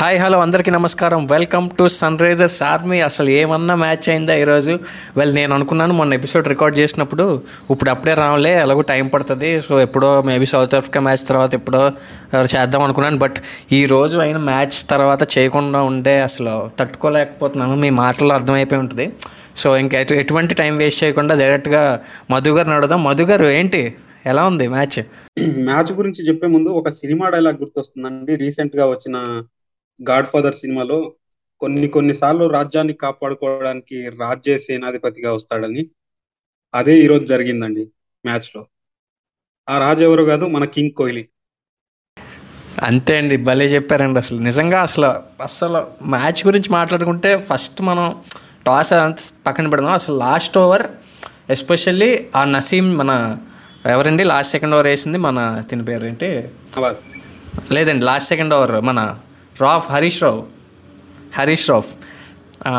Hi hello అందరికీ నమస్కారం. Welcome to Sunrisers army అసలు ఏమన్నా మ్యాచ్ అయిందా ఈరోజు? వెల్ నేను అనుకున్నాను మొన్న ఎపిసోడ్ రికార్డ్ చేసినప్పుడు ఇప్పుడు అప్పుడే రావులే ఎలాగో టైం పడుతుంది. సో ఎప్పుడో మేబీ సౌత్ ఆఫ్రికా మ్యాచ్ తర్వాత ఎప్పుడో uh, చేద్దాం అనుకున్నాను. బట్ ఈ రోజు అయిన మ్యాచ్ తర్వాత చేయకుండా ఉండే అసలు తట్టుకోలేకపోతున్నాను. మీ మాటల్లో అర్థమైపోయి ఉంటుంది. సో ఇంకా ఎటువంటి టైం వేస్ట్ చేయకుండా డైరెక్ట్గా మధు గారు నడుదాం మధు గారు ఏంటి? ఎలా ఉంది మ్యాచ్ మ్యాచ్ గురించి చెప్పే ముందు ఒక సినిమా డైలాగ్ గుర్తొస్తుందండి. రీసెంట్గా వచ్చిన గాడ్ ఫాదర్ సినిమాలో కొన్ని కొన్ని సార్లు రాజ్యాన్ని కాపాడుకోవడానికి రాజ్య సేనాధిపతిగా వస్తాడని అదే ఈ రోజు జరిగిందండి మ్యాచ్లో ఆ రాజు ఎవరు కాదు మన కింగ్ కోహ్లీ. అంతే అండి భలే చెప్పారండి అసలు. నిజంగా అసలు అసలు మ్యాచ్ గురించి మాట్లాడుకుంటే ఫస్ట్ మనం టాస్ అంత పక్కన పెడదాం. అసలు లాస్ట్ ఓవర్ ఎస్పెషల్లీ ఆ నసీం మన ఎవరండి? లాస్ట్ సెకండ్ ఓవర్ వేసింది మన తిన పేరు ఏంటి. లేదండి లాస్ట్ సెకండ్ ఓవర్ మన రాఫ్ హరీష్ రావు. హరీష్ రాఫ్.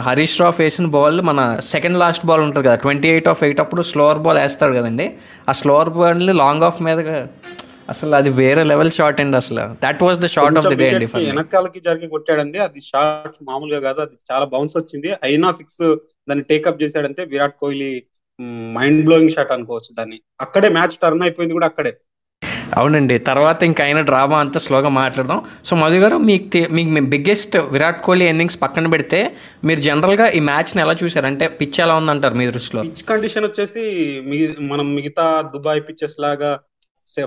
హరీష్ రాఫ్ వేసిన బాల్ మన సెకండ్ లాస్ట్ బాల్ ఉంటుంది కదా ట్వంటీ ఎయిట్ ఆఫ్ ఎయిట్ అప్పుడు స్లోవర్ బాల్ వేస్తాడు కదండి. ఆ స్లోవర్ బాల్ని లాంగ్ ఆఫ్ మీదగా అసలు అది వేరే లెవెల్ షాట్ అండి అసలు. That was the shot of the day అండి వెనకాలకి జరిగి కొట్టాడండి అది షాట్ మామూలుగా కాదు అది చాలా బౌన్స్ వచ్చింది. అయినా సిక్స్ దాన్ని టేకప్ చేశాడంటే Virat Kohli mind blowing shot అనుకోవచ్చు దాన్ని. అక్కడే మ్యాచ్ టర్న్ అయిపోయింది కూడా అక్కడే. అవునండి. తర్వాత ఇంకా అయిన డ్రామా అంతా స్లోగా మాట్లాడదాం. సో మధు గారు మీకు మీకు మేము బిగ్గెస్ట్ విరాట్ కోహ్లీ ఇన్నింగ్స్ పక్కన పెడితే మీరు జనరల్గా ఈ మ్యాచ్ని ఎలా చూసారు అంటే పిచ్ ఎలా ఉందంటారు మీ దృష్టిలో? పిచ్ కండిషన్ వచ్చేసి మనం మిగతా దుబాయ్ పిచ్చెస్ లాగా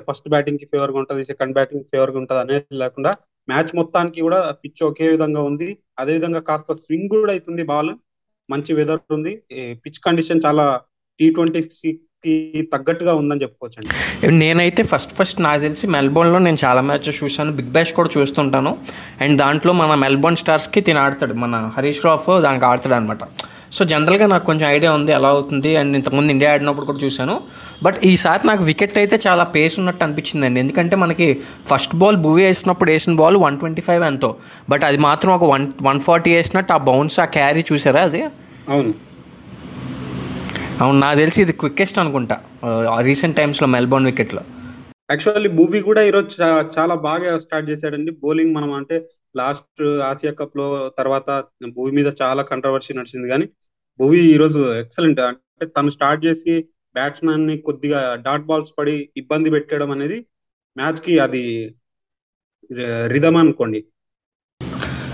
ఫస్ట్ బ్యాటింగ్కి ఫేవర్గా ఉంటది సెకండ్ బ్యాటింగ్ ఫేవర్గా ఉంటది అనేది లేకుండా మ్యాచ్ మొత్తానికి కూడా పిచ్ ఒకే విధంగా ఉంది. అదే విధంగా కాస్త స్వింగ్ కూడా అవుతుంది బాల్. మంచి వెదర్ ఉంది. పిచ్ కండిషన్ చాలా టీ ట్వంటీ కి తగ్గట్టుగా ఉందని చెప్పుకోవచ్చు అండి నేనైతే ఫస్ట్ ఫస్ట్ నాకు తెలిసి మెల్బోర్న్లో నేను చాలా మ్యాచెస్ చూశాను. బిగ్ బ్యాష్ కూడా చూస్తుంటాను. అండ్ దాంట్లో మన మెల్బోర్న్ స్టార్స్కి తిని ఆడతాడు. మన హరీష్ రాఫ్ దానికి ఆడతాడు అనమాట సో జనరల్గా నాకు కొంచెం ఐడియా ఉంది ఎలా అవుతుంది. అండ్ ఇంతకుముందు ఇండియా ఆడినప్పుడు కూడా చూశాను. బట్ ఈసారి నాకు వికెట్ అయితే చాలా పేస్ ఉన్నట్టు అనిపించిందండి. ఎందుకంటే మనకి ఫస్ట్ బాల్ భూవి వేసినప్పుడు వేసిన బాల్ వన్ ట్వంటీ ఫైవ్ ఎంతో. బట్ అది మాత్రం ఒక వన్ వన్ ఫార్టీ వేసినట్టు ఆ బౌన్స్ ఆ క్యారీ చూసారా అది? అవును. అవును నాకు తెలిసి ఇది క్విక్కెస్ట్ అనుకుంటా. రీసెంట్ టైమ్స్లో మెల్బోర్న్ వికెట్లో యాక్చువల్లీ భూవి కూడా ఈరోజు చాలా బాగా స్టార్ట్ చేశాడండి. బౌలింగ్ మనం అంటే లాస్ట్ ఆసియా కప్లో తర్వాత భూవి మీద చాలా కంట్రవర్సీ నడిచింది. కానీ భూవి ఈరోజు ఎక్సలెంట్ అంటే తను స్టార్ట్ చేసి బ్యాట్స్మెన్ని కొద్దిగా డాట్ బాల్స్ పడి ఇబ్బంది పెట్టడం అనేది మ్యాచ్కి అది రిధమ్ అనుకోండి.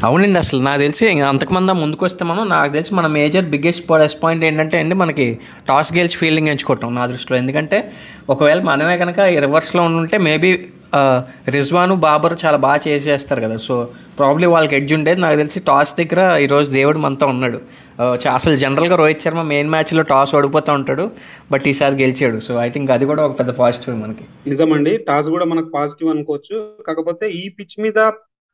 అవునండి అసలు నాకు తెలిసి ఇంకా అంతకుమంది ముందుకు వస్తే మనం నాకు తెలిసి మన మేజర్ బిగ్గెస్ట్ ప్లస్ పాయింట్ ఏంటంటే అండి మనకి టాస్ గెలిచి ఫీల్డింగ్ ఎంచుకోవటం నా దృష్టిలో. ఎందుకంటే ఒకవేళ మనమే కనుక రివర్స్లో ఉంటే మేబీ రిజ్వాను బాబర్ చాలా బాగా చేసేస్తారు కదా. సో ప్రాబ్లీ వాళ్ళకి ఎడ్జ్ ఉండేది. నాకు తెలిసి టాస్ దగ్గర ఈరోజు దేవుడు మనతో ఉన్నాడు. అసలు జనరల్గా రోహిత్ శర్మ మెయిన్ మ్యాచ్లో టాస్ ఓడిపోతూ ఉంటాడు బట్ ఈసారి గెలిచాడు. సో ఐ థింక్ అది కూడా ఒక పెద్ద పాజిటివ్ మనకి. నిజమండి. టాస్ కూడా మనకు పాజిటివ్ అనుకోవచ్చు. కాకపోతే ఈ పిచ్ మీద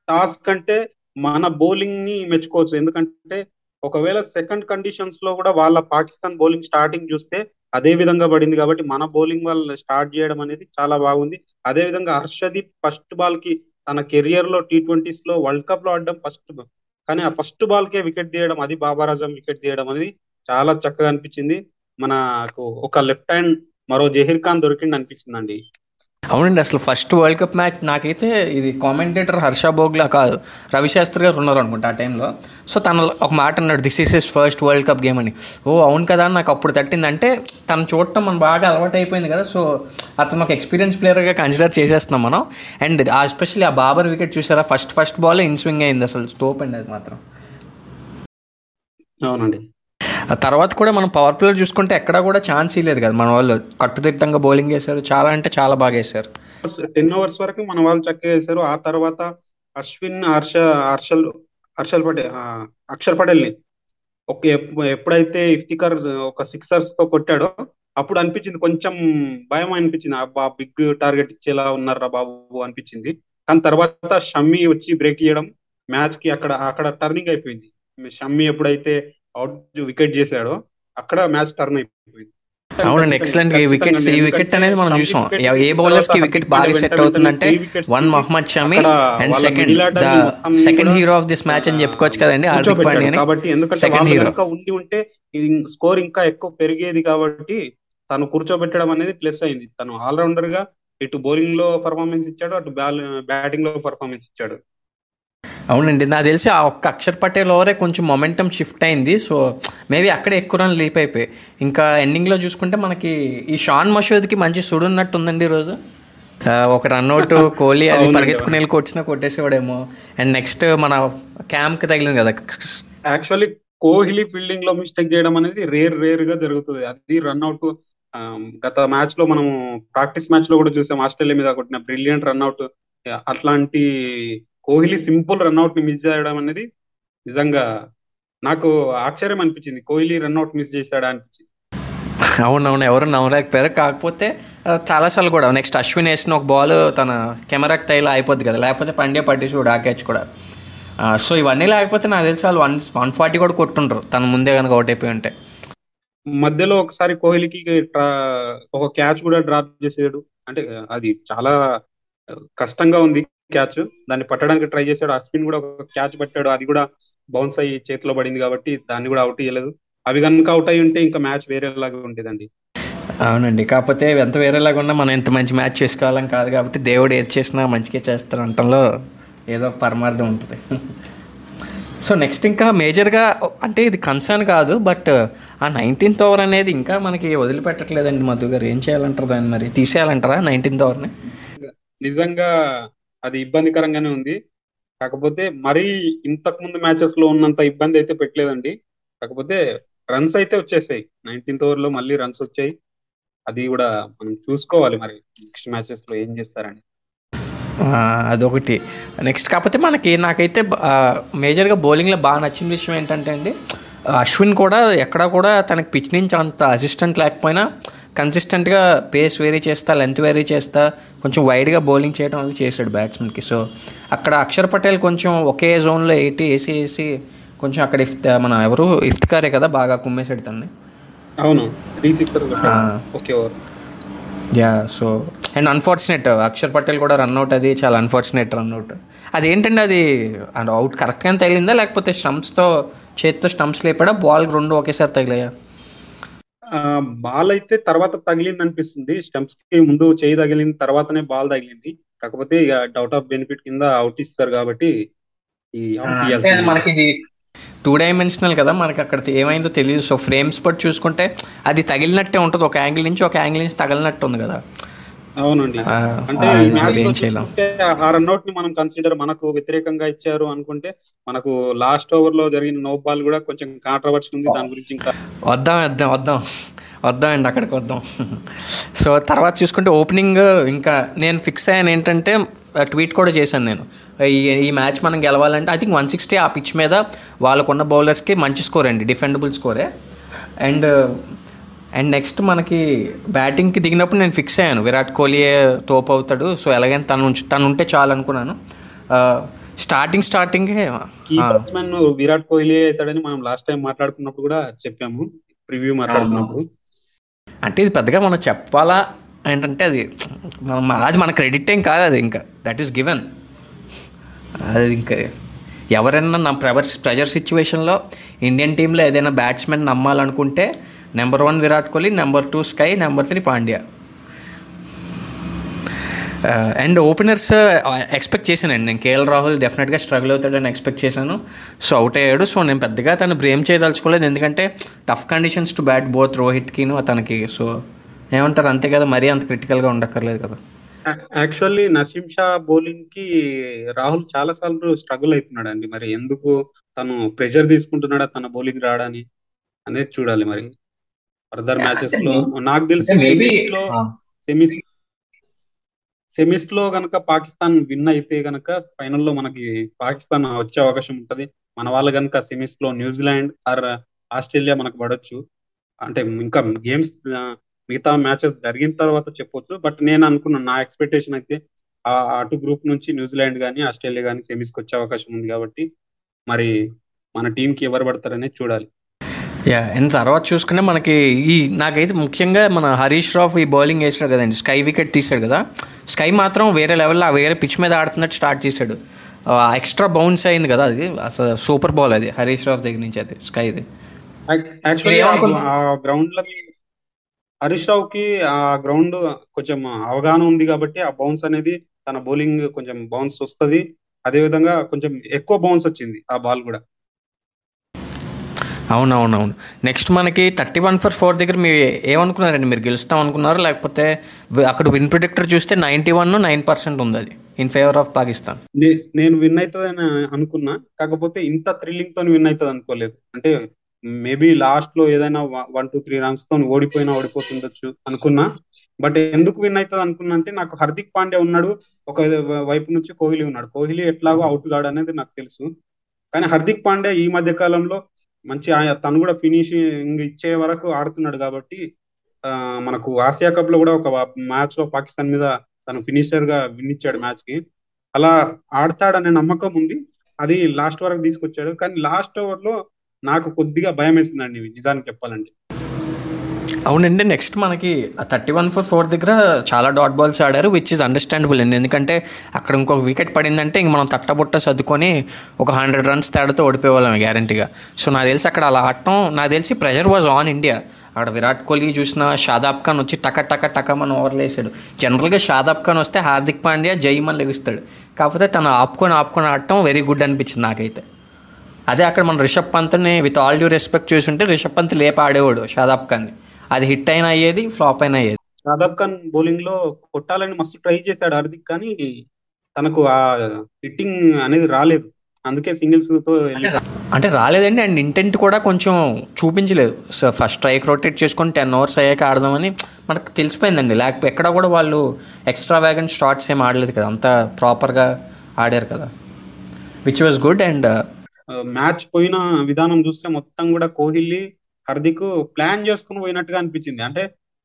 టాస్ కంటే మన బౌలింగ్ని మెచ్చుకోవచ్చు. ఎందుకంటే ఒకవేళ సెకండ్ కండిషన్స్లో కూడా వాళ్ళ పాకిస్తాన్ బౌలింగ్ స్టార్టింగ్ చూస్తే అదే విధంగా పడింది కాబట్టి మన బౌలింగ్ వాళ్ళు స్టార్ట్ చేయడం అనేది చాలా బాగుంది. అదే విధంగా హర్షదీప్ ఫస్ట్ బాల్కి తన కెరియర్లో టీ ట్వంటీస్లో వరల్డ్ కప్లో ఆడడం ఫస్ట్ కానీ ఆ ఫస్ట్ బాల్ కే వికెట్ తీయడం అది బాబా ఆజం వికెట్ తీయడం అనేది చాలా చక్కగా అనిపించింది. మనకు ఒక లెఫ్ట్ హ్యాండ్ మరో జహీర్ ఖాన్ దొరికింది అనిపించిందండి అవునండి అసలు ఫస్ట్ వరల్డ్ కప్ మ్యాచ్ నాకైతే ఇది కామెంటేటర్ హర్ష బోగ్లా కాదు. రవిశాస్త్రి గారు ఉన్నారు అనుకుంటా ఆ టైంలో సో తను ఒక మాట అన్నాడు this is is first world cup game అని. ఓ అవును కదా అని నాకు అప్పుడు తట్టింది అంటే తను చూడటం మనం బాగా అలవాటు అయిపోయింది కదా. సో అతను ఒక ఎక్స్పీరియన్స్ ప్లేయర్గా కన్సిడర్ చేసేస్తున్నాం మనం. అండ్ ఎస్పెషల్లీ ఆ బాబర్ వికెట్ చూసారా? First first ball in swing అయింది అసలు. స్టోప్ అండి అది మాత్రం. అవునండి. ఆ తర్వాత కూడా మనం పవర్ ప్లేయర్ చూసుకుంటే ఎక్కడా కూడా ఛాన్స్ ఇవ్వలేదు కదా. మన వాళ్ళు కట్టుదిట్టంగా బౌలింగ్ చేశారు. చాలా అంటే చాలా బాగా వేశారు టెన్ ఓవర్స్ వరకు మన వాళ్ళు చక్కగా వేశారు ఆ తర్వాత అశ్విన్ హర్ష హర్షల్ హర్షల్ పటేల్ ఆ, అక్షర్ పటేల్ని ఒక ఎప్పుడైతే ఇఫ్తికర్ ఒక సిక్సర్స్తో కొట్టాడో అప్పుడు అనిపించింది. కొంచెం భయం అనిపించింది. అబ్బా బిగ్ టార్గెట్ ఇచ్చేలా ఉన్నారా బాబు అనిపించింది. కానీ తర్వాత షమ్మి వచ్చి బ్రేక్ చేయడం మ్యాచ్కి అక్కడ అక్కడ టర్నింగ్ అయిపోయింది. షమ్మి ఎప్పుడైతే అవుట్ వికెట్ చేశాడో అక్కడ మ్యాచ్ టర్న్ అయిపోయింది. అవునండి ఎక్సలెంట్ వికెట్స్ ఈ వికెట్ అనేది మనం చూసాం. ఏ- బౌలర్స్కి వికెట్ బాగా సెట్ అవుతుందంటే one Mohammed Shami and second the second hero of this match అని చెప్పుకోవచ్చు కదండి హార్దిక్ పాండ్యా కాబట్టి hero. కనుక ఉండి ఉంటే స్కోర్ ఇంకా ఎక్కువ పెరిగేది కాబట్టి తను కూర్చోబెట్టడం అనేది ప్లస్ అయింది. తను ఆల్రౌండర్గా ఇటు బౌలింగ్లో పర్ఫార్మెన్స్ ఇచ్చాడు అటు బ్యాటింగ్లో పర్ఫార్మెన్స్ ఇచ్చాడు. అవునండి. నాకు తెలిసి ఆ ఒక్క అక్షర్ పటేల్ ఓవరే కొంచెం మొమెంటం షిఫ్ట్ అయింది. సో మేబీ అక్కడే ఎక్కువ రన్ లీప్ అయిపోయి. ఇంకా ఎండింగ్లో చూసుకుంటే మనకి ఈ షాన్ మషూద్కి మంచి సుడున్నట్టు ఉందండి ఈరోజు ఒక రన్అట్ కోహ్లీ అది పరిగెత్తుకుని వెళ్ళి కొట్టినా కొట్టేసేవాడేమో. అండ్ నెక్స్ట్ మన క్యాంప్కి తగిలింది కదా. యాక్చువల్లీ కోహ్లీ ఫీల్డింగ్లో మిస్టేక్ చేయడం అనేది రేర్ రేర్గా జరుగుతుంది. అది రన్అట్ గత మ్యాచ్లో మనం ప్రాక్టీస్ మ్యాచ్లో కూడా చూసాం. ఆస్ట్రేలియా మీద కొట్టిన బ్రిలియంట్ రన్అట్ అట్లాంటి కోహ్లీ సింపుల్ రన్అట్ని మిస్ చేయడం అనేది నిజంగా నాకు ఆశ్చర్యం అనిపించింది. కోహ్లీ రన్అట్ మిస్ చేశాడా అనిపించింది. అవునవును ఎవరు నమ్మలేకపోయారు. కాకపోతే చాలాసార్లు కూడా నెక్స్ట్ అశ్విన్ వేసిన ఒక బాల్ తన కెమెరాకి తైలా అయిపోద్ది కదా. లేకపోతే పండే పట్టేసి కూడా ఆ క్యాచ్ కూడా. సో ఇవన్నీ లేకపోతే నాకు తెలిసి వాళ్ళు వన్ వన్ ఫార్టీ కూడా కొట్టుంటారు తన ముందే కనుక అవుట్ అయిపోయి ఉంటే. మధ్యలో ఒకసారి కోహ్లీకి ఒక క్యాచ్ కూడా డ్రాప్ చేసాడు అంటే అది చాలా కష్టంగా ఉంది. క్యాచ్. దాన్ని పట్టడానికి ట్రై చేశాడు. అశ్విన్ కూడా ఒక క్యాచ్ పట్టాడు. అది కూడా బౌన్స్ అయ్యి చేతిలో పడింది కాబట్టి దాన్ని కూడా అవుట్ ఇవ్వలేదు అవి కనుక అవుట్ అయి ఉంటే ఇంకా మ్యాచ్ వేరేలాగా ఉండేదండి. అవునండి. కాకపోతే ఎంత వేరేలాగా ఉన్నా మనం ఎంత మంచి మ్యాచ్ చేసుకోవాలని కాదు కాబట్టి దేవుడు ఏది చేసినా మంచిగా చేస్తారు అంటంలో ఏదో ఒక పరమార్థం ఉంటుంది. సో నెక్స్ట్ ఇంకా మేజర్గా అంటే ఇది కన్సర్న్ కాదు బట్ ఆ నైన్టీన్త్ ఓవర్ అనేది ఇంకా మనకి వదిలిపెట్టట్లేదండి మధు గారు. ఏం చేయాలంటారు దాన్ని మరి? తీసేయాలంటారా నైన్టీన్త్ ఓవర్ని? నిజంగా అది ఇబ్బందికరంగానే ఉంది. కాకపోతే మరీ ఇంతకు ముందు మ్యాచెస్లో ఉన్నంత ఇబ్బంది అయితే పెట్టలేదండి. కాకపోతే రన్స్ అయితే వచ్చేసాయి. నైన్టీన్త్ ఓవర్లో మళ్ళీ రన్స్ వచ్చాయి. అది కూడా మనం చూసుకోవాలి మరి నెక్స్ట్ మ్యాచెస్లో ఏం చేస్తారని. అదొకటి. నెక్స్ట్ కాకపోతే మనకి నాకైతే మేజర్గా బౌలింగ్లో బాగా నచ్చిన విషయం ఏంటంటే అండి అశ్విన్ కూడా ఎక్కడా కూడా తనకి పిచ్ నుంచి అంత అసిస్టెంట్ లేకపోయినా కన్సిస్టెంట్గా పేస్ వేరీ చేస్తా లెంత్ వేరీ చేస్తా కొంచెం వైడ్గా బౌలింగ్ చేయడం అవి చేశాడు బ్యాట్స్మెన్కి సో అక్కడ అక్షర్ పటేల్ కొంచెం ఒకే జోన్లో ఎయిటీ వేసి వేసి కొంచెం అక్కడ ఇఫ్త్ మన ఎవరు? ఇఫ్తికారే కదా బాగా కుమ్మేసాడు తన్ని. అవును. త్రీ సిక్స్ ఆ. Okay over ya so and unfortunate Axar Patel కూడా రన్అట్ అది చాలా అన్ఫార్చునేట్ రన్అట్ అదేంటండి అది? అవుట్ కరెక్ట్గా తగిలిందా? లేకపోతే స్టంప్స్తో చేతితో స్టంప్స్ లేపాడా? బాల్ రెండు ఒకేసారి తగిలాయా? బాల్ అయితే తర్వాత తగిలింది అనిపిస్తుంది స్టంప్స్కి ముందు చేయి తగిలిన తర్వాతనే బాల్ తగిలింది. కాకపోతే ఇక డౌట్ ఆఫ్ బెనిఫిట్ కింద అవుట్ ఇస్తారు కాబట్టి ఈ మనకి ఇది టూ డైమెన్షనల్ కదా మనకి అక్కడ ఏమైందో తెలియదు. సో ఫ్రేమ్స్ బట్టి చూసుకుంటే అది తగిలినట్టే ఉంటుంది. ఒక యాంగిల్ నుంచి ఒక యాంగిల్ నుంచి తగిలినట్టు ఉంది కదా. అవునండి. అంటే ఆ, రన్అట్ని మనం కన్సిడర్ మనకు వ్యతిరేకంగా ఇచ్చారు అనుకుంటే మనకు లాస్ట్ ఓవర్లో జరిగిన నో బాల్ కూడా కొంచెం కాంట్రవర్సీ ఉంది దాని గురించి ఇంకా వద్దాం వద్దాం వద్దాం. వద్దాం అండి అక్కడికి వద్దాం. సో తర్వాత చూసుకుంటే ఓపెనింగ్ ఇంకా నేను ఫిక్స్ అయ్యాను ఏంటంటే ట్వీట్ కూడా చేశాను నేను. ఈ ఈ మ్యాచ్ మనం గెలవాలంటే ఐ థింక్ వన్ సిక్స్టీ ఆ పిచ్ మీద వాళ్ళకున్న బౌలర్స్కి మంచి స్కోర్ అండి డిఫెండబుల్ స్కోరే అండ్ అండ్ నెక్స్ట్ మనకి బ్యాటింగ్కి దిగినప్పుడు నేను ఫిక్స్ అయ్యాను. విరాట్ కోహ్లీ తోపు అవుతాడు. సో ఎలాగైనా తను తను ఉంటే చాలు అనుకున్నాను. స్టార్టింగ్ స్టార్టింగే విరాట్ కోహ్లీ అవుతాడని మనం లాస్ట్ టైం మాట్లాడుకున్నప్పుడు కూడా చెప్పాము. ప్రివ్యూ మాట్లాడుకున్నప్పుడు. అంటే ఇది పెద్దగా మనం చెప్పాలా ఏంటంటే అది మనం అది మన క్రెడిట్ ఏం కాదు అది ఇంకా. దట్ ఈస్ గివెన్ అది ఇంకా ఎవరైనా నా ప్రెవర్ ప్రెజర్ సిచ్యువేషన్లో ఇండియన్ టీంలో ఏదైనా batsmen నమ్మాలనుకుంటే number one Virat Kohli number two SKY number three Pandya and openers expect చేశానండి. నేను కేఎల్ రాహుల్ డెఫినెట్గా స్ట్రగుల్ అవుతాడని ఎక్స్పెక్ట్ చేశాను. సో అవుట్ అయ్యాడు. సో నేను పెద్దగా తను బ్రేమ్ చేయదలుచుకోలేదు. ఎందుకంటే tough conditions to bat both రోహిత్కిను అతనికి సో ఏమంటారు? అంతే కదా. మరీ అంత క్రిటికల్గా ఉండక్కర్లేదు కదా. యాక్చువల్లీ నసీం షా బౌలింగ్కి రాహుల్ చాలా సార్లు స్ట్రగుల్ అవుతున్నాడు అండి మరి ఎందుకు తను ప్రెషర్ తీసుకుంటున్నాడా తన బౌలింగ్ రావడాని అనేది చూడాలి మరి. ఫర్దర్ మ్యాచెస్లో నాకు తెలిసి సెమీస్లో సెమీస్ సెమీస్లో గనక పాకిస్తాన్ విన్ అయితే గనక ఫైనల్లో మనకి పాకిస్తాన్ వచ్చే అవకాశం ఉంటది. మన వాళ్ళు గనక సెమీస్లో న్యూజిలాండ్ ఆర్ ఆస్ట్రేలియా మనకు పడొచ్చు. అంటే ఇంకా గేమ్స్ మిగతా మ్యాచెస్ జరిగిన తర్వాత చెప్పొచ్చు. బట్ నేను అనుకున్నాను నా ఎక్స్పెక్టేషన్ అయితే ఆ అటు గ్రూప్ నుంచి న్యూజిలాండ్ కానీ ఆస్ట్రేలియా కానీ సెమీస్కి వచ్చే అవకాశం ఉంది కాబట్టి మరి మన టీం కి ఎవరు పడతారనేది చూడాలి. యా అండ్ తర్వాత చూసుకుంటే మనకి ఈ నాకైతే ముఖ్యంగా మన హరీష్ రాఫ్ ఈ బౌలింగ్ వేసాడు కదండి. స్కై వికెట్ తీసాడు కదా. స్కై మాత్రం వేరే లెవెల్లో వేరే పిచ్ మీద ఆడుతున్నట్టు స్టార్ట్ చేశాడు. ఎక్స్ట్రా బౌన్స్ అయింది కదా అది. అసలు సూపర్ బాల్ అది హరీష్ రాఫ్ దగ్గర నుంచి అది స్కైది యాక్చువల్లీ ఆ గ్రౌండ్లో హరీష్ రావు కి ఆ గ్రౌండ్ కొంచెం అవగాహన ఉంది కాబట్టి ఆ బౌన్స్ అనేది తన బౌలింగ్ కొంచెం బౌన్స్ వస్తుంది. అదే విధంగా కొంచెం ఎక్కువ బౌన్స్ వచ్చింది ఆ బాల్ కూడా. అవునవునవును. నెక్స్ట్ మనకి థర్టీ వన్ ఫర్ ఫోర్ దగ్గర మీరు ఏమనుకున్నారండి? మీరు గెలుస్తాం అనుకున్నారు? లేకపోతే అక్కడ విన్ ప్రొడిక్టర్ చూస్తే నైంటీ వన్ నైన్ పర్సెంట్ ఉంది అది ఇన్ ఫేవర్ ఆఫ్ పాకిస్తాన్ నేను విన్ అవుతుందని అనుకున్నా. కాకపోతే ఇంత థ్రిల్లింగ్తో విన్ అవుతుంది అనుకోలేదు. అంటే మేబీ లాస్ట్లో ఏదైనా వన్ టూ త్రీ రన్స్తో ఓడిపోయినా ఓడిపోతుండొచ్చు అనుకున్నా. బట్ ఎందుకు విన్ అవుతుంది అనుకున్నా అంటే నాకు హార్దిక్ పాండే ఉన్నాడు. ఒక వైపు నుంచి కోహ్లీ ఉన్నాడు. కోహ్లీ ఎట్లాగో అవుట్ కాడు అనేది నాకు తెలుసు. కానీ హార్దిక్ పాండే ఈ మధ్య కాలంలో మంచి తను కూడా ఫినిషింగ్ ఇచ్చే వరకు ఆడుతున్నాడు కాబట్టి ఆ, మనకు ఆసియా కప్లో కూడా ఒక మ్యాచ్లో పాకిస్తాన్ మీద తను ఫినిషర్గా విన్ ఇచ్చాడు మ్యాచ్కి. అలా ఆడతాడనే నమ్మకం ఉంది. అది లాస్ట్ వరకు తీసుకొచ్చాడు. కానీ లాస్ట్ ఓవర్లో నాకు కొద్దిగా భయం వేసిందండి నిజానికి చెప్పాలంటే. అవునండి నెక్స్ట్ మనకి థర్టీ వన్ ఫోర్ ఫోర్ దగ్గర చాలా డాట్ బాల్స్ ఆడారు విచ్ ఇస్ అండర్స్టాండబుల్ అండి. ఎందుకంటే అక్కడ ఇంకొక వికెట్ పడిందంటే ఇంక మనం తట్టబుట్ట సర్దుకొని ఒక హండ్రెడ్ రన్స్ తేడాతో ఓడిపోయేవాళ్ళం గ్యారంటీగా సో నాకు తెలిసి అక్కడ అలా ఆడటం నాకు తెలిసి ప్రెషర్ వాజ్ ఆన్ ఇండియా అక్కడ విరాట్ కోహ్లీ చూసిన షాదాబ్ ఖాన్ వచ్చి టక టక టక మన ఓవర్లేసాడు జనరల్గా షాదాబ్ ఖాన్ వస్తే హార్దిక్ పాండ్యా జైమన్ లెగిస్తాడు. కాకపోతే తను ఆపుకొని ఆపుకొని ఆడటం వెరీ గుడ్ అనిపించింది నాకైతే. అదే అక్కడ మన రిషబ్ పంత్ని విత్ ఆల్ డ్యూ రెస్పెక్ట్ చూసుంటే రిషబ్ పంత్ లేప ఆడేవాడు షాదాబ్ ఖాన్ని. అది హిట్ అయినా అయ్యేది ఫ్లాప్ అయినా అయ్యేది. షాదాబ్ ఖాన్ బౌలింగ్లో కొట్టాలని మస్తు ట్రై చేశాడు హార్దిక్ కానీ తనకు ఆ హిట్టింగ్ అనేది రాలేదు. అందుకే సింగిల్స్తో అంటే రాలేదండి అండ్ ఇంటెంట్ కూడా కొంచెం చూపించలేదు. సో ఫస్ట్ స్ట్రైక్ రొటేట్ చేసుకొని టెన్ అవర్స్ అయ్యాక ఆడదామని మనకు తెలిసిపోయిందండి. లేకపోతే ఎక్కడ కూడా వాళ్ళు ఎక్స్ట్రా వ్యాగన్ షార్ట్స్ ఏం ఆడలేదు కదా అంతా ప్రాపర్గా ఆడారు కదా. Which was good and match పోయిన విధానం చూస్తే మొత్తం కూడా కోహ్లీ హార్దిక్ ప్లాన్ చేసుకుని పోయినట్టుగా అనిపించింది. అంటే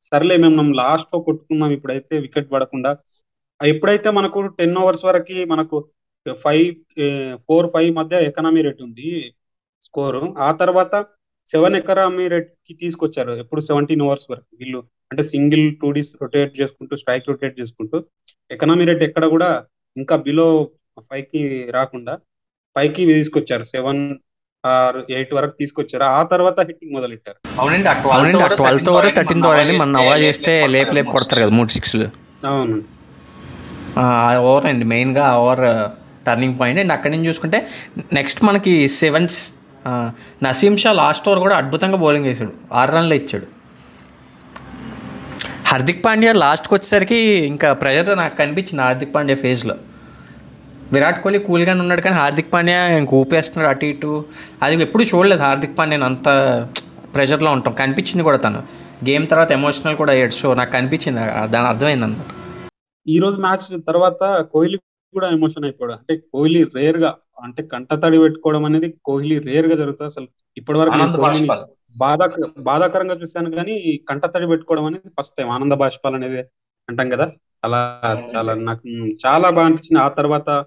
సర్లే మేము మనం లాస్ట్లో కొట్టుకున్నాం ఇప్పుడైతే వికెట్ పడకుండా. ఎప్పుడైతే మనకు టెన్ ఓవర్స్ వరకు మనకు ఫైవ్ ఫోర్ ఫైవ్ మధ్య ఎకనామీ రేట్ ఉంది స్కోరు ఆ తర్వాత సెవెన్ ఎకనామీ రేట్కి తీసుకొచ్చారు. ఎప్పుడు సెవెంటీన్ ఓవర్స్ వరకు వీళ్ళు. అంటే సింగిల్ టూ డీస్ రొటేట్ చేసుకుంటూ స్ట్రైక్ రొటేట్ చేసుకుంటూ ఎకనామీ రేట్ ఎక్కడ కూడా ఇంకా బిలో ఫైవ్కి రాకుండా పైకి తీసుకొచ్చారు. సెవెన్ ఎయిట్ వరకు తీసుకొచ్చారు. ఆ తర్వాత హిట్టింగ్ మొదలెట్టారు? అవునండి ట్వెల్త్ ఓవర్ థర్టీన్త్ అని మన నవా చేస్తే లేపు లేపు కొడతారు కదా మూడు సిక్స్లు అవును. ఆ ఓవర్ అండి మెయిన్గా ఆ ఓవర్ టర్నింగ్ పాయింట్ అండ్ అక్కడి నుంచి చూసుకుంటే నెక్స్ట్ మనకి sevens Naseem Shah last over కూడా అద్భుతంగా బౌలింగ్ వేసాడు ఆరు రన్లు ఇచ్చాడు. హార్దిక్ పాండ్యా లాస్ట్కి వచ్చేసరికి ఇంకా ప్రెజర్ నాకు కనిపించింది హార్దిక్ పాండ్యా ఫేజ్లో విరాట్ కోహ్లీ కూల్గానే ఉన్నాడు కానీ హార్దిక్ పాండ్యా ఇంక ఊపేస్తున్నాడు అటు ఇటు. అది ఎప్పుడు చూడలేదు హార్దిక్ పాండ్యాని అంత ప్రెషర్లో ఉంటాం. కనిపించింది కూడా తను. గేమ్ తర్వాత ఎమోషనల్ కూడా అయ్యాడు. సో నాకు కనిపించింది దాని అర్థమైంది అనమాట ఈ రోజు మ్యాచ్ తర్వాత కోహ్లీ కూడా ఎమోషన్ అయిపోయాడు. అంటే కోహ్లీ రేర్గా అంటే కంటతడి పెట్టుకోవడం అనేది కోహ్లీ రేర్గా జరుగుతుంది అసలు. ఇప్పటి వరకు బాధా బాధాకరంగా చూశాను కానీ కంటతడి పెట్టుకోవడం అనేది ఫస్ట్ టైం. ఆనంద బాష్పాలు అనేది అంటాం కదా? అలా చాలా నాకు చాలా బాగా అనిపించింది. ఆ తర్వాత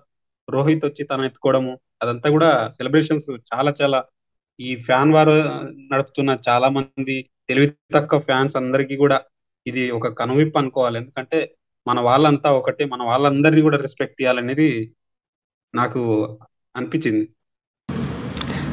రోహిత్ వచ్చి తన ఎత్తుకోవడము అదంతా కూడా సెలబ్రేషన్స్ చాలా చాలా. ఈ ఫ్యాన్ వారు నడుపుతున్న చాలా మంది తెలివి తక్కువ ఫ్యాన్స్ అందరికీ కూడా ఇది ఒక కనువిప్పు అనుకోవాలి. ఎందుకంటే మన వాళ్ళంతా ఒకటే మన వాళ్ళందరినీ కూడా రెస్పెక్ట్ చేయాలనేది నాకు అనిపించింది.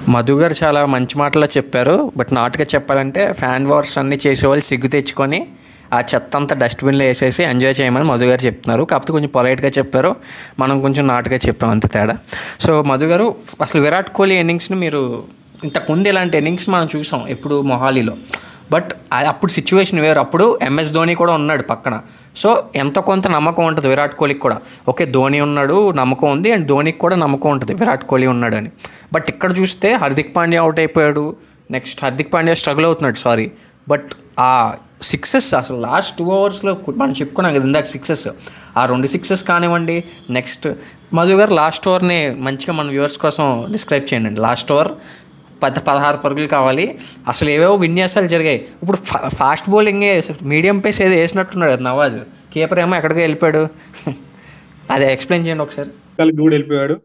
మధు గారు చాలా మంచి మాటలు చెప్పారు. బట్ నాటుగా చెప్పాలంటే ఫ్యాన్ వార్స్ అన్ని చేసేవాళ్ళు సిగ్గు తెచ్చుకొని ఆ చెత్త అంతా డస్ట్బిన్లో వేసేసి ఎంజాయ్ చేయమని మధు గారు చెప్తున్నారు. కాకపోతే కొంచెం పొలైట్గా చెప్పారు. మనం కొంచెం నాటుగా చెప్పాం అంత తేడా. సో మధు గారు అసలు విరాట్ కోహ్లీ ఇన్నింగ్స్ని మీరు ఇంతకుముందు ఇలాంటి ఇన్నింగ్స్ మనం చూసాం ఎప్పుడు మొహాలీలో. బట్ అప్పుడు సిచ్యువేషన్ వేరు. అప్పుడు ఎంఎస్ ధోని కూడా ఉన్నాడు పక్కన. సో ఎంత కొంత నమ్మకం ఉంటుంది విరాట్ కోహ్లీకి కూడా. ఓకే ధోని ఉన్నాడు నమ్మకం ఉంది అండ్ ధోనికి కూడా నమ్మకం ఉంటుంది విరాట్ కోహ్లీ ఉన్నాడు అని బట్ ఇక్కడ చూస్తే హార్దిక్ పాండ్యా అవుట్ అయిపోయాడు. నెక్స్ట్ హార్దిక్ పాండ్యా స్ట్రగుల్ అవుతున్నాడు సారీ బట్ ఆ సిక్సెస్ అసలు లాస్ట్ టూ అవర్స్లో మనం చెప్పుకున్నాం కదా ఇందాక సిక్సెస్ ఆ రెండు సిక్సెస్ కానివ్వండి నెక్స్ట్ మధు గారు లాస్ట్ ఓవర్ని మంచిగా మన వ్యూవర్స్ కోసం డిస్క్రైబ్ చేయండి. లాస్ట్ ఓవర్ పద పదహారు పరుగులు కావాలి. అసలు ఏవేవో విన్యాసాలు జరిగాయి. ఇప్పుడు ఫా ఫాస్ట్ బౌలింగ్ మీడియం పేస్ ఏదో వేసినట్టున్నాడు అది నవాజ్. కీపర్ ఏమో ఎక్కడికో వెళ్ళిపోయాడు. అదే ఎక్స్ప్లెయిన్ చేయండి ఒకసారి. కలిగి కూడా వెళ్ళిపోయాడు.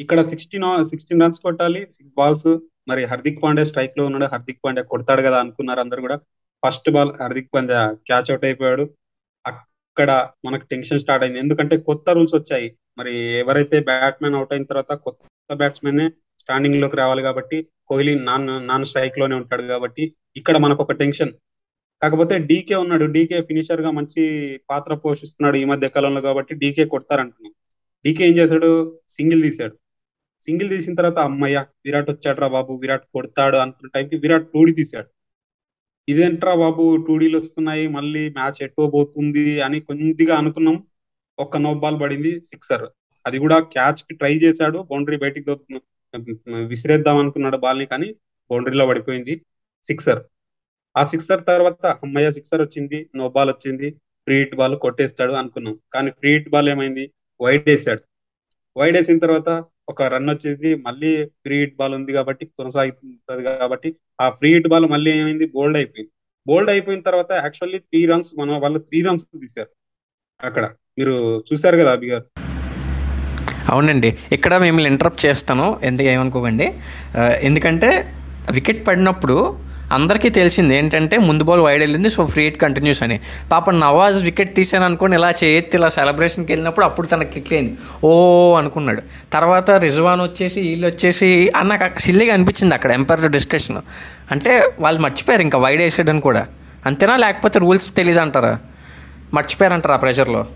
ఇక్కడ సిక్స్టీన్ సిక్స్టీన్ రన్స్ కొట్టాలి సిక్స్ బాల్స్ మరి హార్దిక్ పాండే స్ట్రైక్లో ఉన్నాడు. హార్దిక్ పాండే కొడతాడు కదా అనుకున్నారు అందరు కూడా. First ball Hardik Pandya catch out అయిపోయాడు. అక్కడ మనకు టెన్షన్ స్టార్ట్ అయింది. ఎందుకంటే కొత్త రూల్స్ వచ్చాయి. మరి ఎవరైతే బ్యాట్మెన్ అవుట్ అయిన తర్వాత కొత్త బ్యాట్స్మెన్ స్టాండింగ్లోకి రావాలి కాబట్టి కోహ్లీ నాన్ నాన్ స్ట్రైక్లోనే ఉంటాడు కాబట్టి ఇక్కడ మనకు ఒక టెన్షన్. కాకపోతే డీకే ఉన్నాడు. డీకే ఫినిషర్గా మంచి పాత్ర పోషిస్తున్నాడు ఈ మధ్య కాలంలో కాబట్టి డీకే కొడతారంటున్నాం. డీకే ఏం చేశాడు? సింగిల్ తీశాడు. సింగిల్ తీసిన తర్వాత అమ్మయ్య విరాట్ వచ్చాడు రా బాబు విరాట్ కొడతాడు అనుకున్న టైంకి విరాట్ టూడి తీశాడు. ఇదేంట్రా బాబు టూ డీలు వస్తున్నాయి మళ్ళీ మ్యాచ్ ఎట్టుకోబోతుంది అని కొద్దిగా అనుకున్నాం. ఒక్క నో బాల్ పడింది సిక్సర్ అది కూడా క్యాచ్కి ట్రై చేశాడు బౌండరీ బయటికి విసిరేద్దాం అనుకున్నాడు బాల్ని కానీ బౌండరీలో పడిపోయింది సిక్సర్ ఆ సిక్సర్ తర్వాత అమ్మయ్య సిక్సర్ వచ్చింది నో బాల్ వచ్చింది ఫ్రీ హిట్ బాల్ కొట్టేస్తాడు అనుకున్నాం. కానీ ఫ్రీ హిట్ బాల్ ఏమైంది? వైడ్ వేసాడు. వైడ్ వేసిన తర్వాత ఒక రన్ వచ్చేసి మళ్ళీ ఫ్రీ హిట్ బాల్ ఉంది కాబట్టి కొనసాగుతుంది కాబట్టి ఆ ఫ్రీ హిట్ బాల్ మళ్ళీ ఏమైంది? బోల్డ్ అయిపోయింది. బోల్డ్ అయిపోయిన తర్వాత యాక్చువల్లీ త్రీ రన్స్ మన వాళ్ళు త్రీ రన్స్ తీశారు అక్కడ. మీరు చూసారు కదా అభి గారు? అవునండి. ఇక్కడ మిమ్మల్ని ఇంటరప్ట్ చేస్తాను. ఎందుకు ఏమనుకోకండి? ఎందుకంటే వికెట్ పడినప్పుడు అందరికీ తెలిసింది ఏంటంటే ముందు బాల్ వైడ్ వెళ్ళింది సో ఫ్రీ హిట్ కంటిన్యూస్ అని. పాప నవాజ్ వికెట్ తీసాను అనుకోని ఇలా చేయెత్తి ఇలా సెలబ్రేషన్కి వెళ్ళినప్పుడు అప్పుడు తనకి క్లిక్ అయింది ఓ అనుకున్నాడు. తర్వాత రిజవాన్ వచ్చేసి వీళ్ళు వచ్చేసి అని నాకు సిల్లిగా అనిపించింది అక్కడ ఎంపైర్ డిస్కషన్ అంటే వాళ్ళు మర్చిపోయారు ఇంకా వైడ్ వేసాడని కూడా. అంతేనా? లేకపోతే రూల్స్ తెలియదు అంటారా? మర్చిపోయారంటారా ఆ ప్రెషర్లో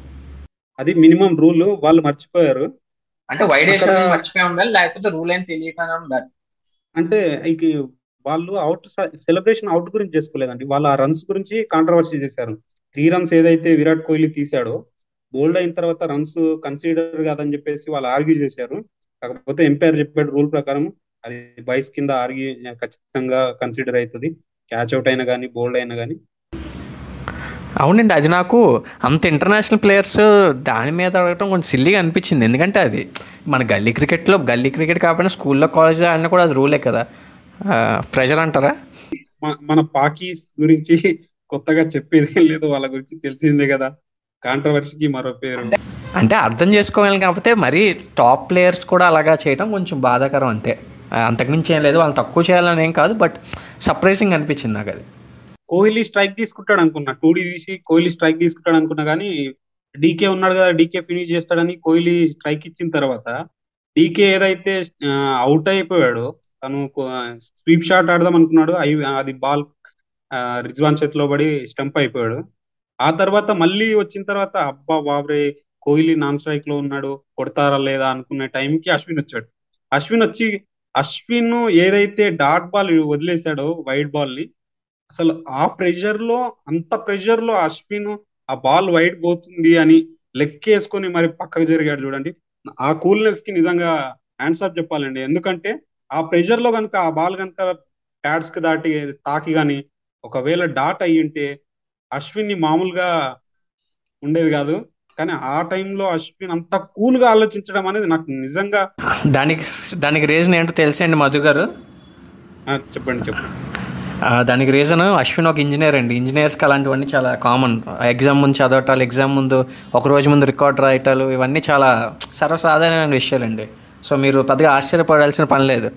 అది మినిమం రూల్ వాళ్ళు మర్చిపోయారు. అంటే వైడ్ వేసాడని మర్చిపోయి ఉండాలి లేకపోతే రూల్ ఏం తెలియకనే ఉండాలి అంటే ఇక వాళ్ళు అవుట్ సెలబ్రేషన్ అవుట్ గురించి చేసుకోలేదండి. వాళ్ళు ఆ రన్స్ గురించి కాంట్రవర్సీ చేశారు. త్రీ రన్స్ ఏదైతే విరాట్ కోహ్లీ తీశాడో బోల్డ్ అయిన తర్వాత రన్స్ కన్సిడర్ కాదని చెప్పేసి వాళ్ళు ఆర్గ్యూ చేశారు. కాకపోతే ఎంపైర్ చెప్పాడు రూల్ ప్రకారం అది బైస్ కింద ఆర్గ్యూ ఖచ్చితంగా కన్సిడర్ అవుతుంది. క్యాచ్ అవుట్ అయినా కానీ బోల్డ్ అయినా కానీ అవునండి అది నాకు అంత ఇంటర్నేషనల్ ప్లేయర్స్ దాని మీద అడగటం కొంచెం సిల్లీగా అనిపించింది. ఎందుకంటే అది మన గల్లీ క్రికెట్లో గల్లీ క్రికెట్ కాకపోయినా స్కూల్లో కాలేజ్లో ఆడినా కూడా అది రూలే కదా. ప్రెషర్ అంటారా? మన పాకీస్ గురించి కొత్తగా చెప్పేది లేదు వాళ్ళ గురించి తెలిసిందే కదా. కాంట్రవర్సీకి మరో పేరు. అంటే అర్థం చేసుకోవాలి కాకపోతే మరీ టాప్ ప్లేయర్స్ కూడా అలాగా చేయడం కొంచెం బాధాకరం అంతే. అంతకుమించి ఏం లేదు వాళ్ళు తక్కువ చేయాలని ఏం కాదు బట్ సర్ప్రైజింగ్ అనిపించింది నాకు అది. కోహ్లీ స్ట్రైక్ తీసుకుంటాడు అనుకున్నా. టూడీ తీసి కోహ్లీ స్ట్రైక్ తీసుకుంటాడు అనుకున్నా కానీ డీకే ఉన్నాడు కదా డీకే ఫినిష్ చేస్తాడని కోహ్లీ స్ట్రైక్ ఇచ్చిన తర్వాత డీకే ఏదైతే అవుట్ అయిపోయాడో తను స్వీప్ షాట్ ఆడదాం అనుకున్నాడు. అది బాల్ రిజ్వాన్ చేతిలో పడి స్టంప్ అయిపోయాడు. ఆ తర్వాత మళ్ళీ వచ్చిన తర్వాత అబ్బా బాబ్రే కోహ్లీ నాన్ స్ట్రైక్లో ఉన్నాడు కొడతారా లేదా అనుకునే టైంకి అశ్విన్ వచ్చాడు. అశ్విన్ వచ్చి అశ్విన్ ఏదైతే డాట్ బాల్ వదిలేశాడో వైడ్ బాల్ని అసలు ఆ ప్రెషర్లో అంత ప్రెషర్లో అశ్విన్ ఆ బాల్ వైడ్ పోతుంది అని లెక్కేసుకొని మరి పక్కకు జరిగాడు చూడండి. ఆ కూల్నెస్కి నిజంగా హ్యాండ్స్ ఆఫ్ చెప్పాలండి. ఎందుకంటే ఆ ప్రెషర్లో కనుక ఆ బాల్ కనుక ప్యాడ్స్కి దాటి తాకి గాని ఒకవేళ డాట్ అయ్యి ఉంటే అశ్విన్ని మామూలుగా ఉండేది కాదు. కానీ ఆ టైంలో అశ్విన్ అంత కూల్గా ఆలోచించడం అనేది నాకు నిజంగా దానికి దానికి రీజన్ ఏంటో తెలుసండి మధు గారు. చెప్పండి చెప్పండి. దానికి రీజన్ అశ్విన్ ఒక ఇంజనీర్ అండి. ఇంజనీర్స్కి అలాంటివన్నీ చాలా కామన్ ఎగ్జామ్ ముందు చదవటాలు ఎగ్జామ్ ముందు ఒక రోజు ముందు రికార్డ్ రాయటాలు ఇవన్నీ చాలా సర్వసాధారణమైన విషయాలండి. సో మీరు పెద్దగా ఆశ్చర్యపడాల్సిన పని లేదు.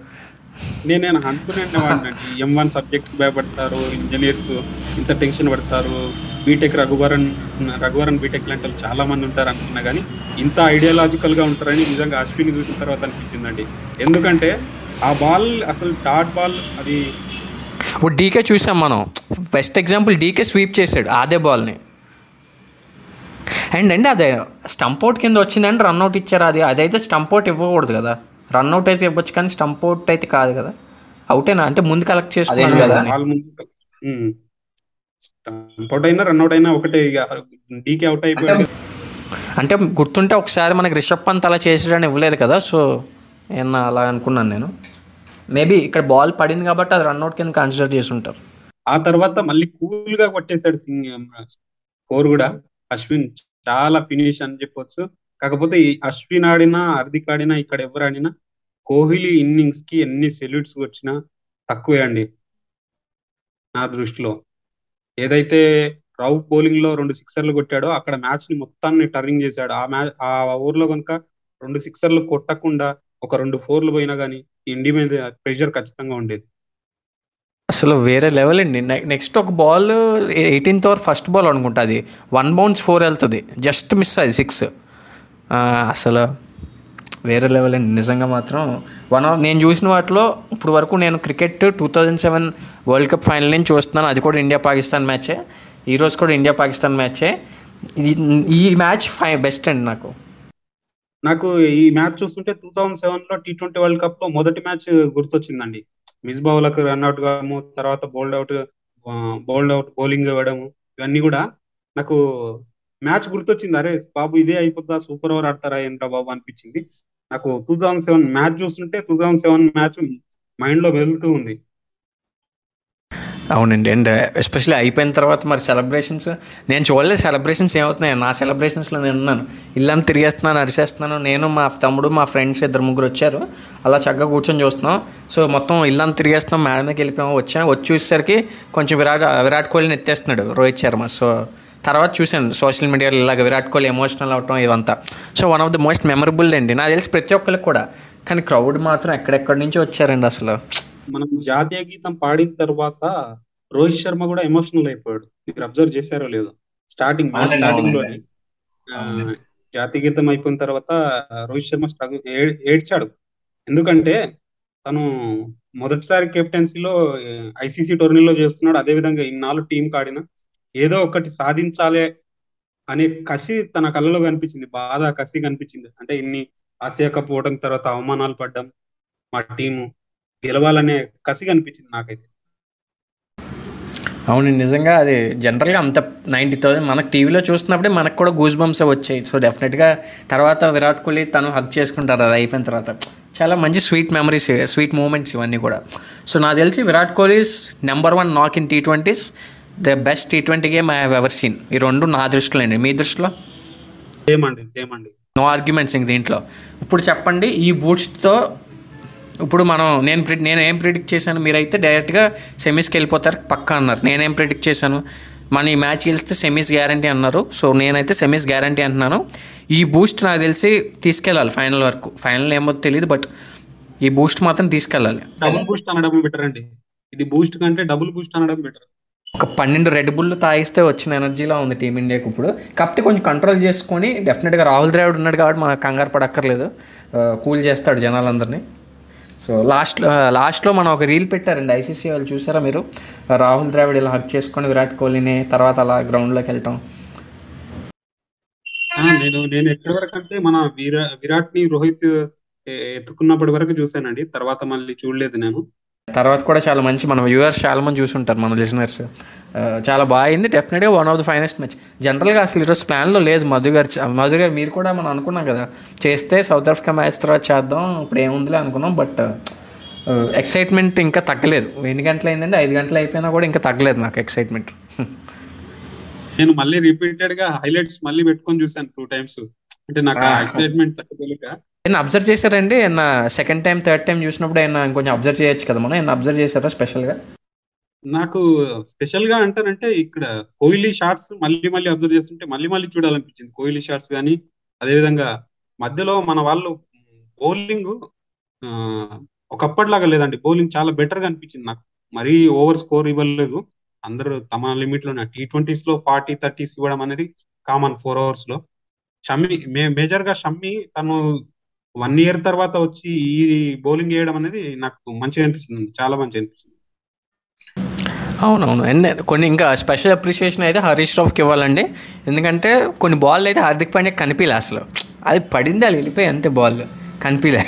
నేను నేను అనుకునేవాడిని ఎం వన్ సబ్జెక్ట్ భయపడతారు ఇంజనీర్స్ ఇంత టెన్షన్ పడతారు. బీటెక్ రఘువరన్ రఘువరన్ బీటెక్ లాంటి వాళ్ళు చాలా మంది ఉంటారు అనుకున్నా కానీ ఇంత ఐడియాలజికల్గా ఉంటారని నిజంగా అశ్విని చూసిన తర్వాత అనిపించిందండి. ఎందుకంటే ఆ బాల్ అసలు డాట్ బాల్ అది ఇప్పుడు డీకే చూసాం మనం. బెస్ట్ ఎగ్జాంపుల్ డీకే స్వీప్ చేశాడు అదే బాల్ని. అండ్ అండి అదే స్టంప్ అవుట్ కింద వచ్చిందంటే రన్అట్ ఇచ్చారు అది. అదైతే స్టంప్ అవుట్ ఇవ్వకూడదు కదా. రన్అట్ అయితే ఇవ్వచ్చు కానీ స్టంప్ అవుట్ అయితే కాదు కదా. అవుటేనా అంటే ముందు కలెక్ట్ చేసుకున్నాను కదా ముందు అవుట్ అయినా రన్అట్ అయినా ఒకటే డీకే అవుట్ అయిపోయాడు. అంటే గుర్తుంటే ఒకసారి మనకి రిషబ్ పంత్ అలా చేసాడని ఇవ్వలేదు కదా. సో ఏమన్నా అలా అనుకున్నాను నేను. మేబీ ఇక్కడ బాల్ పడింది కాబట్టి అది రన్అట్ కింద కన్సిడర్ చేసి ఉంటారు ఆ తర్వాత మళ్ళీ కూల్గా కొట్టేశాడు సింగ్ స్కోర్ కూడా. అశ్విన్ చాలా ఫినిష్ అని చెప్పొచ్చు. కాకపోతే ఈ అశ్విన్ ఆడినా హార్దిక్ ఆడినా ఇక్కడ ఎవరు ఆడినా కోహ్లీ ఇన్నింగ్స్కి ఎన్ని సెల్యూట్స్ వచ్చినా తక్కువే అండి. నా దృష్టిలో. ఏదైతే రావు బౌలింగ్లో రెండు సిక్సర్లు కొట్టాడో అక్కడ మ్యాచ్ని మొత్తాన్ని టర్నింగ్ చేశాడు. ఆ మ్యాచ్ ఆ ఓవర్లో కనుక రెండు సిక్సర్లు కొట్టకుండా ఒక రెండు ఫోర్లు పోయినా కానీ ఇండి మీద ప్రెషర్ ఖచ్చితంగా ఉండేది. అసలు వేరే లెవెల్ అండి. నెక్స్ట్ ఒక ball eighteenth over first ball అనుకుంటా అది. వన్ బౌన్స్ ఫోర్ వెళ్తుంది. జస్ట్ మిస్ అది సిక్స్ అసలు వేరే లెవెల్ అండి. నిజంగా మాత్రం వన్ ఆఫ్ నేను చూసిన వాటిలో ఇప్పుడు వరకు నేను cricket two thousand seven world cup final నుంచి చూస్తున్నాను. అది కూడా ఇండియా పాకిస్తాన్ మ్యాచే. ఈ రోజు కూడా ఇండియా పాకిస్తాన్ మ్యాచే ఈ మ్యాచ్ ఫై బెస్ట్ అండి నాకు. నాకు ఈ మ్యాచ్ చూస్తుంటే టూ థౌజండ్ సెవెన్లో టీ ట్వంటీ వరల్డ్ కప్లో మొదటి మ్యాచ్ గుర్తొచ్చిందండి. మిస్బావులకు రన్అట్ కావడము తర్వాత bowled out bowled out bowling ఇవ్వడము ఇవన్నీ కూడా నాకు మ్యాచ్ గుర్తొచ్చింది. అరే బాబు ఇదే అయిపోద్దా? సూపర్ ఓవర్ ఆడతారా ఏంట్రా బాబు అనిపించింది. నాకు టూ థౌజండ్ సెవెన్ మ్యాచ్ చూస్తుంటే టూ థౌజండ్ సెవెన్ మ్యాచ్ మైండ్లో వెళ్తూ ఉంది. అవునండి. అండ్ ఎస్పెషల్లీ అయిపోయిన తర్వాత మరి సెలబ్రేషన్స్ నేను చూడలేదు సెలబ్రేషన్స్ ఏమవుతున్నాయి. నా సెలబ్రేషన్స్లో నేను ఉన్నాను. ఇల్లంతా తిరిగేస్తున్నాను అరిచేస్తున్నాను. నేను మా తమ్ముడు మా ఫ్రెండ్స్ ఇద్దరు ముగ్గురు వచ్చారు. అలా చక్కగా కూర్చొని చూస్తున్నాం. సో మొత్తం ఇల్లంతా తిరిగేస్తున్నాం. మేడం మీదకి వెళ్ళిపోయాము వచ్చాము వచ్చి చూసేసరికి కొంచెం విరాట్ విరాట్ కోహ్లీని ఎత్తేస్తున్నాడు రోహిత్ శర్మ. సో తర్వాత చూశాను సోషల్ మీడియాలో ఇలాగ విరాట్ కోహ్లీ ఎమోషనల్ అవటం ఇదంతా. So one of the most memorable అండి. నాకు తెలిసి ప్రతి ఒక్కరికి కూడా. కానీ క్రౌడ్ మాత్రం ఎక్కడెక్కడి నుంచి వచ్చారండి అసలు? మనం జాతీయ గీతం పాడిన తర్వాత రోహిత్ శర్మ కూడా ఎమోషనల్ అయిపోయాడు. మీరు అబ్జర్వ్ చేశారో లేదో. Starting match starting. లోని. ఆ, జాతీయ గీతం అయిపోయిన తర్వాత రోహిత్ శర్మ ఏడ్చాడు. ఎందుకంటే తను మొదటిసారి కెప్టెన్సీలో ఐసీసీ టోర్నీలో చేస్తున్నాడు. అదే విధంగా ఇన్నాళ్ళు టీం కాడిన ఏదో ఒకటి సాధించాలి అనే కసి తన కళ్ళలో కనిపించింది. బాధ కసి కనిపించింది. అంటే ఇన్ని ఆసియా కప్ ఓటమి తర్వాత అవమానాలు పడ్డం మా టీము గెలవాలనే కసి కనిపించింది నాకైతే. అవును నిజంగా అది జనరల్గా అంత నైంటీ థౌసండ్ మనకు టీవీలో చూస్తున్నప్పుడే మనకు కూడా గూస్ బంప్స్ వచ్చాయి. సో డెఫినెట్గా తర్వాత విరాట్ కోహ్లీ తను హక్ చేసుకుంటారు అది అయిపోయిన తర్వాత. చాలా మంచి స్వీట్ మెమరీస్ స్వీట్ మూమెంట్స్ ఇవన్నీ కూడా. సో నాకు తెలిసి Virat Kohli's number one knock in T twenties the best T twenty game I have ever seen ఈ రెండు నా దృష్టిలో అండి. మీ దృష్టిలో? సేమ్ అండి సేమ్ అండి. నో ఆర్గ్యుమెంట్స్ ఇంక దీంట్లో. ఇప్పుడు చెప్పండి ఈ బూట్స్తో ఇప్పుడు మనం నేను ప్రి- నేను ఏం ప్రిడిక్ట్ చేశాను? మీరైతే డైరెక్ట్గా సెమీస్కి వెళ్ళిపోతారు పక్కా అన్నారు. నేనేం ప్రిడిక్ట్ చేశాను? మన ఈ మ్యాచ్ గెలిస్తే సెమీస్ గ్యారంటీ అన్నారు. సో నేనైతే సెమీస్ గ్యారంటీ అంటున్నాను. ఈ బూస్ట్ నాకు తెలిసి తీసుకెళ్ళాలి ఫైనల్ వరకు. ఫైనల్ ఏమో తెలియదు బట్ ఈ బూస్ట్ మాత్రం తీసుకెళ్ళాలి. డబుల్ బూస్ట్ అనడం బెటర్ అండి. ఇది బూస్ట్ కంటే డబుల్ బూస్ట్ అనడం బెటర్. ఒక పన్నెండు రెడ్ బుల్ తాగిస్తే వచ్చిన ఎనర్జీలో ఉంది టీమిండియాకి ఇప్పుడు. కాకపోతే కొంచెం కంట్రోల్ చేసుకొని డెఫినెట్గా రాహుల్ ద్రావిడ్ ఉన్నాడు కాబట్టి మన కంగారు పడక్కర్లేదు. కూల్ చేస్తాడు జనాలందరినీ. సో లాస్ట్ లాస్ట్లో మనం ఒక రీల్ పెట్టారండి ఐసీసీ వాళ్ళు చూసారా మీరు? Uh, రాహుల్ ద్రావిడ్ ఇలా హక్ చేసుకొని విరాట్ కోహ్లీని తర్వాత అలా గ్రౌండ్లోకి వెళ్ళటం. నేను నేను ఎక్కడి వరకు అంటే మన విరా విరాట్ని రోహిత్ ఎత్తుకున్నప్పటి వరకు చూశానండి. తర్వాత మళ్ళీ చూడలేదు నేను. తర్వాత కూడా చాలా మంచి మన వ్యూవర్స్ చాలా మంది చూసుంటారు మన లిజనర్స్ చాలా బాగా అయింది. డెఫినెట్గా one of the finest match జనరల్గా అసలు ఈరోజు ప్లాన్లో లేదు మధు గారు. మధు గారు మీరు కూడా మనం అనుకున్నాం కదా. చేస్తే సౌత్ ఆఫ్రికా మ్యాచ్ తర్వాత చేద్దాం. ఇప్పుడు ఏముందిలే అనుకున్నాం. బట్ ఎక్సైట్మెంట్ ఇంకా తగ్గలేదు. ఎన్ని గంటలు అయిందండి? ఐదు గంటలు అయిపోయినా కూడా ఇంకా తగ్గలేదు నాకు ఎక్సైట్మెంట్ నేను మళ్ళీ రిపీటెడ్గా హైలైట్స్ మళ్ళీ పెట్టుకొని చూశాను టూ టైమ్స్ అంటే నాకు ఎక్సైట్మెంట్ తట్టుకోలేక ఏమన్నా అబ్జర్వ్ చేశారండి? ఏమన్నా సెకండ్ టైం థర్డ్ టైం చూసినప్పుడు ఏమన్నా ఇంకొంచెం అబ్జర్వ్ చేయొచ్చు కదా మనం? ఏమన్నా అబ్జర్వ్ చేశారా స్పెషల్గా నాకు స్పెషల్గా అంటానంటే ఇక్కడ కోహ్లీ షార్ట్స్ మళ్ళీ మళ్ళీ అబ్జర్వ్ చేస్తుంటే మళ్ళీ మళ్ళీ చూడాలనిపించింది. కోహ్లీ షార్ట్స్ కానీ అదేవిధంగా మధ్యలో మన వాళ్ళు బౌలింగ్ ఒకప్పటిలాగా లేదండి. బౌలింగ్ చాలా బెటర్గా అనిపించింది నాకు. మరీ ఓవర్ స్కోర్ ఇవ్వలేదు. అందరూ తమ లిమిట్లో టీ ట్వంటీస్లో ఫార్టీ థర్టీస్ ఇవ్వడం అనేది కామన్ ఫోర్ అవర్స్లో. షమ్మి మేజర్గా షమ్మి తను వన్ ఇయర్ తర్వాత వచ్చి ఈ బౌలింగ్ వేయడం అనేది నాకు మంచిగా అనిపిస్తుంది చాలా మంచిగా అనిపిస్తుంది. అవునవును అండ్ కొన్ని ఇంకా స్పెషల్ అప్రిషియేషన్ అయితే హరీష్ రావుకి ఇవ్వాలండి. ఎందుకంటే కొన్ని బాల్ అయితే హార్దిక్ పాండ్యా కనిపించలే అసలు. అది పడింది అది వెళ్ళిపోయి అంతే బాల్ కనిపించలే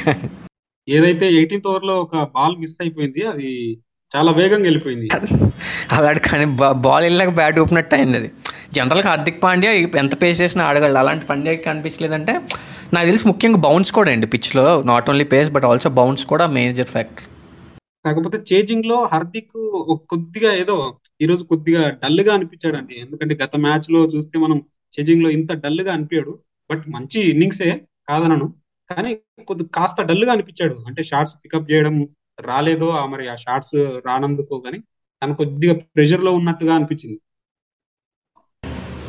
ఏదైతే ఎయిటీన్త్ ఓవర్లో ఒక బాల్ మిస్ అయిపోయింది అది చాలా వేగంగా వెళ్ళిపోయింది. అలాంటి కానీ బాల్ వెళ్ళాక బ్యాట్ ఊపినట్టు అయింది అది. జనరల్గా హార్దిక్ పాండ్యా ఎంత పేస్ చేసినా ఆడగలడు. అలాంటి పాండ్యాకి కనిపించలేదంటే నాకు తెలిసి ముఖ్యంగా బౌన్స్ కూడా అండి పిచ్లో not only pace but also bounce కూడా మేజర్ ఫ్యాక్టర్ కాకపోతే చేజింగ్లో హార్దిక్ కొద్దిగా ఏదో ఈ రోజు కొద్దిగా డల్గా అనిపించాడు అండి ఎందుకంటే గత మ్యాచ్లో చూస్తే మనం చేజింగ్లో ఇంత డల్గా అనిపించాడు. బట్ మంచి ఇన్నింగ్సే కాదనను. కానీ కొద్ది కాస్త డల్గా అనిపించాడు. అంటే షార్ట్స్ పికప్ చేయడం రాలేదో ఆ మరి ఆ షార్ట్స్ రానందుకో కానీ తను కొద్దిగా ప్రెషర్లో ఉన్నట్టుగా అనిపించింది.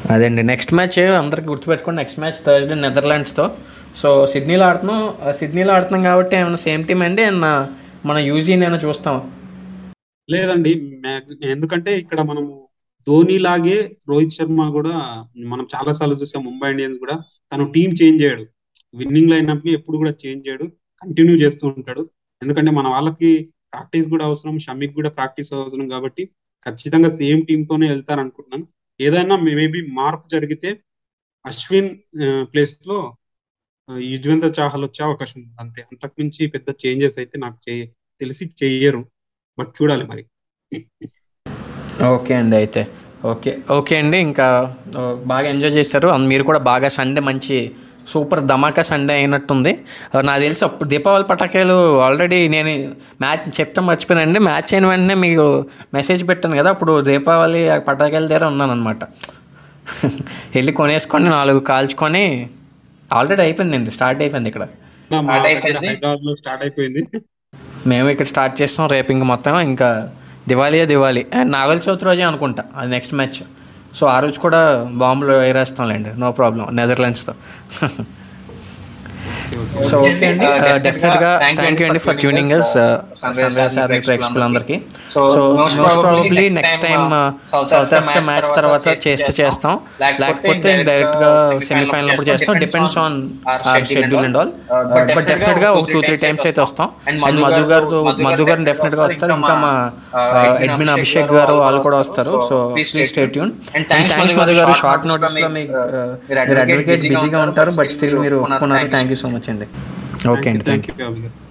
అదండి నెక్స్ట్ మ్యాచ్ అందరికి గుర్తుపెట్టుకోండి. నెక్స్ట్ మ్యాచ్ థర్స్డే నెదర్లాండ్స్తో సో సిడ్నీలో ఆడుతున్నాం. సిడ్నీలో ఆడుతున్నాం కాబట్టి ఏమైనా సేమ్ టీం అండి? ఏమన్నా మన యూజీ నేను చూస్తాం లేదండి ఎందుకంటే ఇక్కడ మనము ధోని లాగే రోహిత్ శర్మ కూడా మనం చాలా సార్లు చూసాం ముంబై ఇండియన్స్ కూడా. తను టీం చేంజ్ చేయడు. విన్నింగ్ లైనప్ని ఎప్పుడు కూడా చేంజ్ చేయడు. కంటిన్యూ చేస్తూ ఉంటాడు. ఎందుకంటే మన వాళ్ళకి ప్రాక్టీస్ కూడా అవసరం షమిక్ కూడా ప్రాక్టీస్ అవసరం కాబట్టి ఖచ్చితంగా సేమ్ టీమ్ తోనే వెళ్తారు అనుకుంటున్నాను ఏదైనా మేబీ మార్పు జరిగితే అశ్విన్ ప్లేస్లో యుజ్వేంద్ర చాహల్ వచ్చే అవకాశం ఉంది. అంతే. అంతకుమించి పెద్ద చేంజెస్ అయితే నాకు చేయ తెలిసి చెయ్యరు బట్ చూడాలి మరి. ఓకే అండి అయితే. ఓకే ఓకే అండి. ఇంకా బాగా ఎంజాయ్ చేశారు. మీరు కూడా బాగా సండే మంచి సూపర్ ధమాకా సండే అయినట్టుంది. నాకు తెలిసి అప్పుడు దీపావళి పటాకాయలు ఆల్రెడీ నేను మ్యాచ్ చెప్తాం మర్చిపోయానండి. మ్యాచ్ అయిన వెంటనే మీకు మెసేజ్ పెట్టాను కదా అప్పుడు దీపావళి పటాకాయల దగ్గర ఉన్నాను అనమాట వెళ్ళి కొనేసుకొని నాలుగు కాల్చుకొని ఆల్రెడీ అయిపోయిందండి స్టార్ట్ అయిపోయింది ఇక్కడ. స్టార్ట్ అయిపోయింది. మేము ఇక్కడ స్టార్ట్ చేస్తాం రేపు ఇంక మొత్తం ఇంకా దివాళీయే దివాళీ. అండ్ నాగల చవితి రోజే అనుకుంటా అది నెక్స్ట్ మ్యాచ్. సో ఆ రోజు కూడా బాంబులు వేరేస్తాంలేండి నో ప్రాబ్లం. నెదర్లాండ్స్తో. సో ఓకే అండి డెఫినెట్గా థ్యాంక్ యూ అండి ఫర్ ట్యూనింగ్ అస్ ఆర్మీ ప్రేక్షకులందరికీ so most probably next time South Africa match తర్వాత చేస్తే. చేస్తాం. లేకపోతే డైరెక్ట్గా సెమీఫైనల్ అప్పుడు చేస్తాం depends on our schedule and all but డెఫినెట్గా ఒక టూ త్రీ టైమ్స్ అయితే వస్తాం. అండ్ మధు గారు మధు గారు డెఫినెట్గా వస్తారు ఇంకా మా అడ్మిన్ అభిషేక్ గారు వాళ్ళు కూడా వస్తారు so please stay tune and thanks Madhu garu short నోటీస్లో మీకు uh, మీరు అడ్వకేట్ బిజీగా ఉంటారు బట్ స్టిల్ మీరు ఒప్పుకున్నారు థ్యాంక్ యూ సో మచ్ అండి ఓకే అండి థ్యాంక్ థ్యాంక్ యూ